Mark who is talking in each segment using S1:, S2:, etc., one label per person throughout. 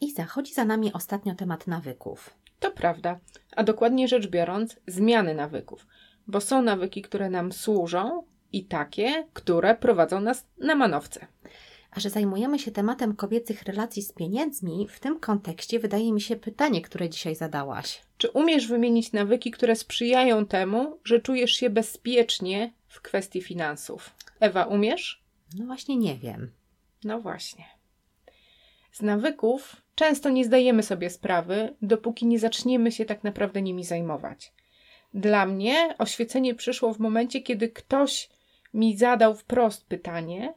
S1: I zachodzi za nami ostatnio temat nawyków.
S2: To prawda, a dokładnie rzecz biorąc, zmiany nawyków, bo są nawyki, które nam służą i takie, które prowadzą nas na manowce.
S1: A że zajmujemy się tematem kobiecych relacji z pieniędzmi, w tym kontekście wydaje mi się pytanie, które dzisiaj zadałaś.
S2: Czy umiesz wymienić nawyki, które sprzyjają temu, że czujesz się bezpiecznie w kwestii finansów? Ewa, umiesz?
S1: No właśnie nie wiem.
S2: No właśnie. Z nawyków często nie zdajemy sobie sprawy, dopóki nie zaczniemy się tak naprawdę nimi zajmować. Dla mnie oświecenie przyszło w momencie, kiedy ktoś mi zadał wprost pytanie,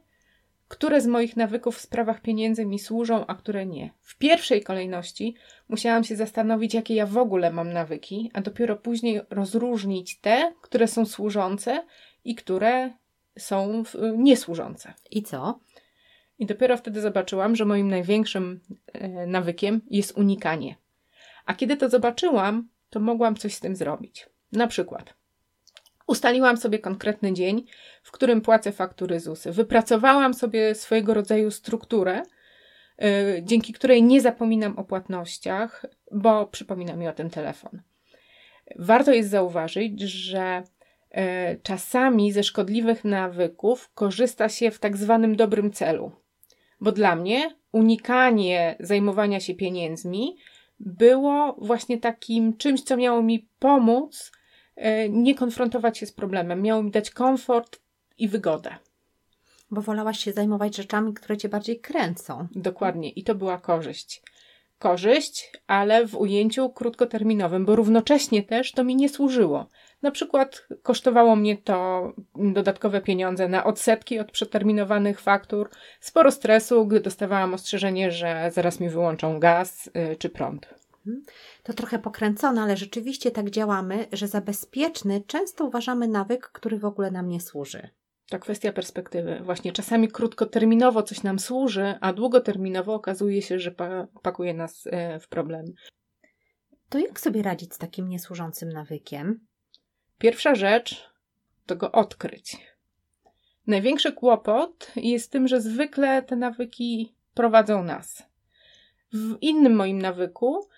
S2: które z moich nawyków w sprawach pieniędzy mi służą, a które nie. W pierwszej kolejności musiałam się zastanowić, jakie ja w ogóle mam nawyki, a dopiero później rozróżnić te, które są służące i które są niesłużące.
S1: I co?
S2: I dopiero wtedy zobaczyłam, że moim największym e, nawykiem jest unikanie. A kiedy to zobaczyłam, to mogłam coś z tym zrobić. Na przykład ustaliłam sobie konkretny dzień, w którym płacę faktury ZUSy. Wypracowałam sobie swojego rodzaju strukturę, yy, dzięki której nie zapominam o płatnościach, bo przypomina mi o tym telefon. Warto jest zauważyć, że yy, czasami ze szkodliwych nawyków korzysta się w tak zwanym dobrym celu. Bo dla mnie unikanie zajmowania się pieniędzmi było właśnie takim czymś, co miało mi pomóc E, nie konfrontować się z problemem. Miało mi dać komfort i wygodę.
S1: Bo wolałaś się zajmować rzeczami, które cię bardziej kręcą.
S2: Dokładnie, i to była korzyść. Korzyść, ale w ujęciu krótkoterminowym, bo równocześnie też to mi nie służyło. Na przykład kosztowało mnie to dodatkowe pieniądze na odsetki od przeterminowanych faktur, sporo stresu, gdy dostawałam ostrzeżenie, że zaraz mi wyłączą gaz yy, czy prąd.
S1: Mhm. To trochę pokręcone, ale rzeczywiście tak działamy, że za bezpieczny często uważamy nawyk, który w ogóle nam nie służy.
S2: To kwestia perspektywy. Właśnie czasami krótkoterminowo coś nam służy, a długoterminowo okazuje się, że pa pakuje nas e, w problem.
S1: To jak sobie radzić z takim niesłużącym nawykiem?
S2: Pierwsza rzecz to go odkryć. Największy kłopot jest tym, że zwykle te nawyki prowadzą nas. W innym moim nawyku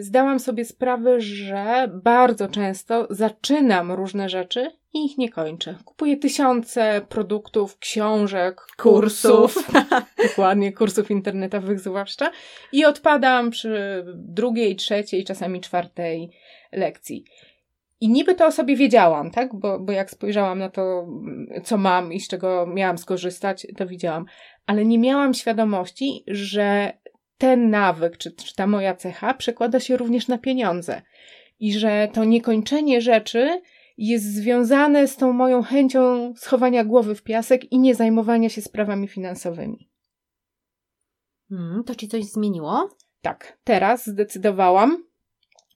S2: zdałam sobie sprawę, że bardzo często zaczynam różne rzeczy i ich nie kończę. Kupuję tysiące produktów, książek, kursów, kursów. dokładnie, kursów internetowych zwłaszcza, i odpadam przy drugiej, trzeciej, czasami czwartej lekcji. I niby to o sobie wiedziałam, tak? Bo, bo jak spojrzałam na to, co mam i z czego miałam skorzystać, to widziałam. Ale nie miałam świadomości, że ten nawyk, czy, czy ta moja cecha przekłada się również na pieniądze. I że to niekończenie rzeczy jest związane z tą moją chęcią schowania głowy w piasek i nie zajmowania się sprawami finansowymi.
S1: Hmm, to ci coś zmieniło?
S2: Tak, teraz zdecydowałam,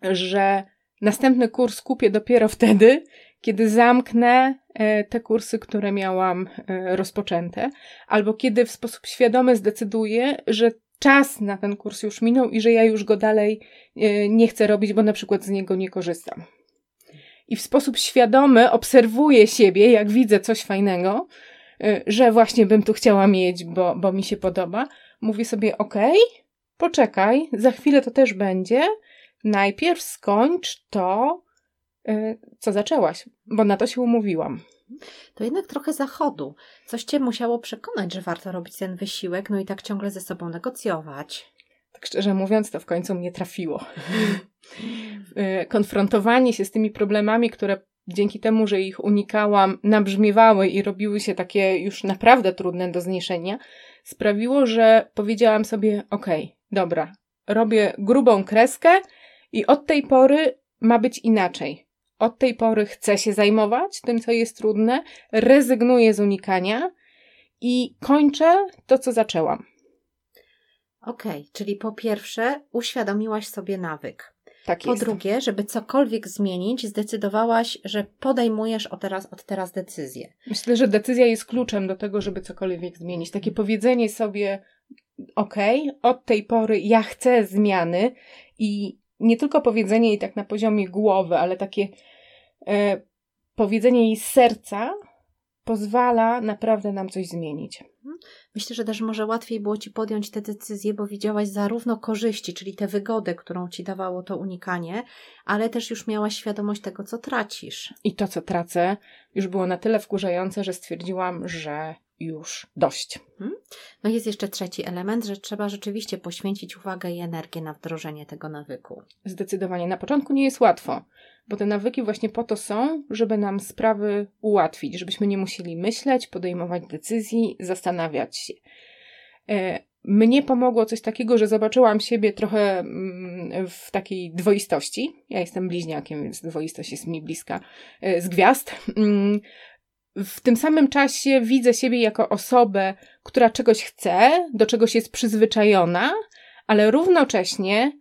S2: że następny kurs kupię dopiero wtedy, kiedy zamknę e, te kursy, które miałam e, rozpoczęte, albo kiedy w sposób świadomy zdecyduję, że czas na ten kurs już minął i że ja już go dalej e, nie chcę robić, bo na przykład z niego nie korzystam. I w sposób świadomy obserwuję siebie, jak widzę coś fajnego, e, że właśnie bym tu chciała mieć, bo, bo mi się podoba. Mówię sobie, ok, poczekaj, za chwilę to też będzie. Najpierw skończ to, e, co zaczęłaś, bo na to się umówiłam
S1: to jednak trochę zachodu. Coś cię musiało przekonać, że warto robić ten wysiłek, no i tak ciągle ze sobą negocjować.
S2: Tak szczerze mówiąc, to w końcu mnie trafiło. Y, konfrontowanie się z tymi problemami, które dzięki temu, że ich unikałam, nabrzmiewały i robiły się takie już naprawdę trudne do zniesienia, sprawiło, że powiedziałam sobie: OK, dobra, robię grubą kreskę i od tej pory ma być inaczej od tej pory chcę się zajmować tym, co jest trudne, rezygnuję z unikania i kończę to, co zaczęłam.
S1: Okej, okay, czyli po pierwsze uświadomiłaś sobie nawyk.
S2: Tak
S1: po jest. drugie, żeby cokolwiek zmienić, zdecydowałaś, że podejmujesz od teraz, od teraz decyzję.
S2: Myślę, że decyzja jest kluczem do tego, żeby cokolwiek zmienić. Takie powiedzenie sobie, ok, od tej pory ja chcę zmiany i nie tylko powiedzenie jej tak na poziomie głowy, ale takie e, powiedzenie jej serca pozwala naprawdę nam coś zmienić. Mhm.
S1: Myślę, że też może łatwiej było Ci podjąć te decyzje, bo widziałaś zarówno korzyści, czyli tę wygodę, którą Ci dawało to unikanie, ale też już miałaś świadomość tego, co tracisz.
S2: I to, co tracę, już było na tyle wkurzające, że stwierdziłam, że już dość.
S1: No jest jeszcze trzeci element, że trzeba rzeczywiście poświęcić uwagę i energię na wdrożenie tego nawyku.
S2: Zdecydowanie. Na początku nie jest łatwo, bo te nawyki właśnie po to są, żeby nam sprawy ułatwić, żebyśmy nie musieli myśleć, podejmować decyzji, zastanawiać się. E, mnie pomogło coś takiego, że zobaczyłam siebie trochę mm, w takiej dwoistości. Ja jestem bliźniakiem, więc dwoistość jest mi bliska e, z gwiazd. Mm, w tym samym czasie widzę siebie jako osobę, która czegoś chce, do czegoś jest przyzwyczajona, ale równocześnie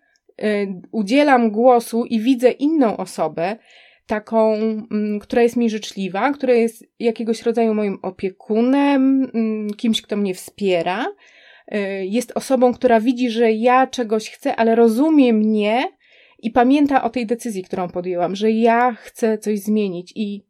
S2: y, udzielam głosu i widzę inną osobę, taką, y, która jest mi życzliwa, która jest jakiegoś rodzaju moim opiekunem, y, kimś, kto mnie wspiera. Y, jest osobą, która widzi, że ja czegoś chcę, ale rozumie mnie i pamięta o tej decyzji, którą podjęłam, że ja chcę coś zmienić i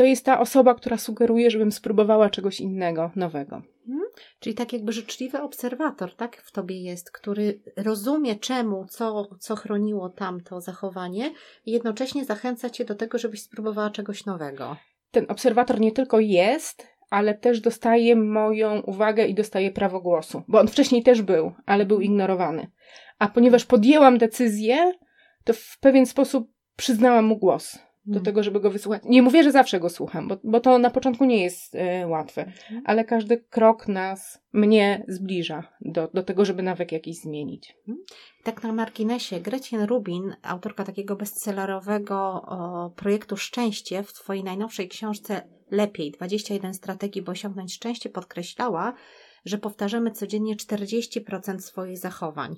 S2: to jest ta osoba, która sugeruje, żebym spróbowała czegoś innego, nowego.
S1: Hmm? Czyli tak jakby życzliwy obserwator, tak, w tobie jest, który rozumie czemu, co, co chroniło tamto zachowanie i jednocześnie zachęca cię do tego, żebyś spróbowała czegoś nowego.
S2: Ten obserwator nie tylko jest, ale też dostaje moją uwagę i dostaje prawo głosu, bo on wcześniej też był, ale był ignorowany. A ponieważ podjęłam decyzję, to w pewien sposób przyznałam mu głos do hmm. tego, żeby go wysłuchać. Nie mówię, że zawsze go słucham, bo, bo to na początku nie jest y, łatwe, hmm. ale każdy krok nas, mnie zbliża do, do tego, żeby nawyk jakiś zmienić. Hmm.
S1: Tak na marginesie, Gretchen Rubin, autorka takiego bestsellerowego o, projektu Szczęście w Twojej najnowszej książce Lepiej 21 strategii, by osiągnąć szczęście, podkreślała, że powtarzamy codziennie 40% swoich zachowań.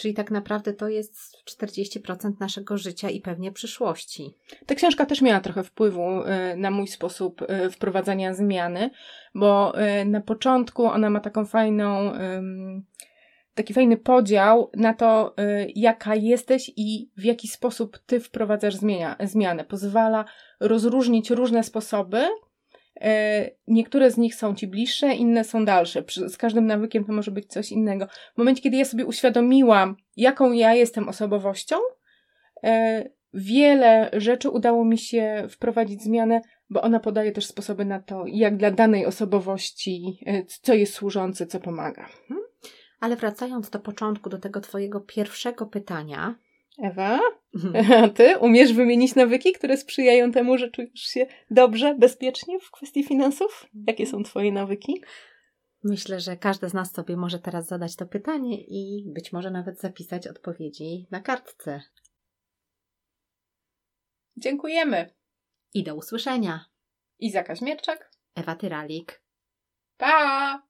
S1: Czyli tak naprawdę to jest 40% naszego życia i pewnie przyszłości.
S2: Ta książka też miała trochę wpływu y, na mój sposób y, wprowadzania zmiany, bo y, na początku ona ma taką fajną, taki fajny podział na to, jaka jesteś i w jaki sposób ty wprowadzasz zmiana, zmianę. Pozwala rozróżnić różne sposoby, niektóre z nich są ci bliższe, inne są dalsze. Z każdym nawykiem to może być coś innego. W momencie, kiedy ja sobie uświadomiłam, jaką ja jestem osobowością, e, wiele rzeczy udało mi się wprowadzić zmianę, bo ona podaje też sposoby na to, jak dla danej osobowości, e, co jest służące, co pomaga. Hmm?
S1: Ale wracając do początku, do tego Twojego pierwszego pytania,
S2: Ewa, mhm. a ty umiesz wymienić nawyki, które sprzyjają temu, że czujesz się dobrze, bezpiecznie w kwestii finansów? Jakie są twoje nawyki?
S1: Myślę, że każdy z nas sobie może teraz zadać to pytanie i być może nawet zapisać odpowiedzi na kartce.
S2: Dziękujemy.
S1: I do usłyszenia.
S2: Iza Kaźmierczak.
S1: Ewa Tyralik.
S2: Pa!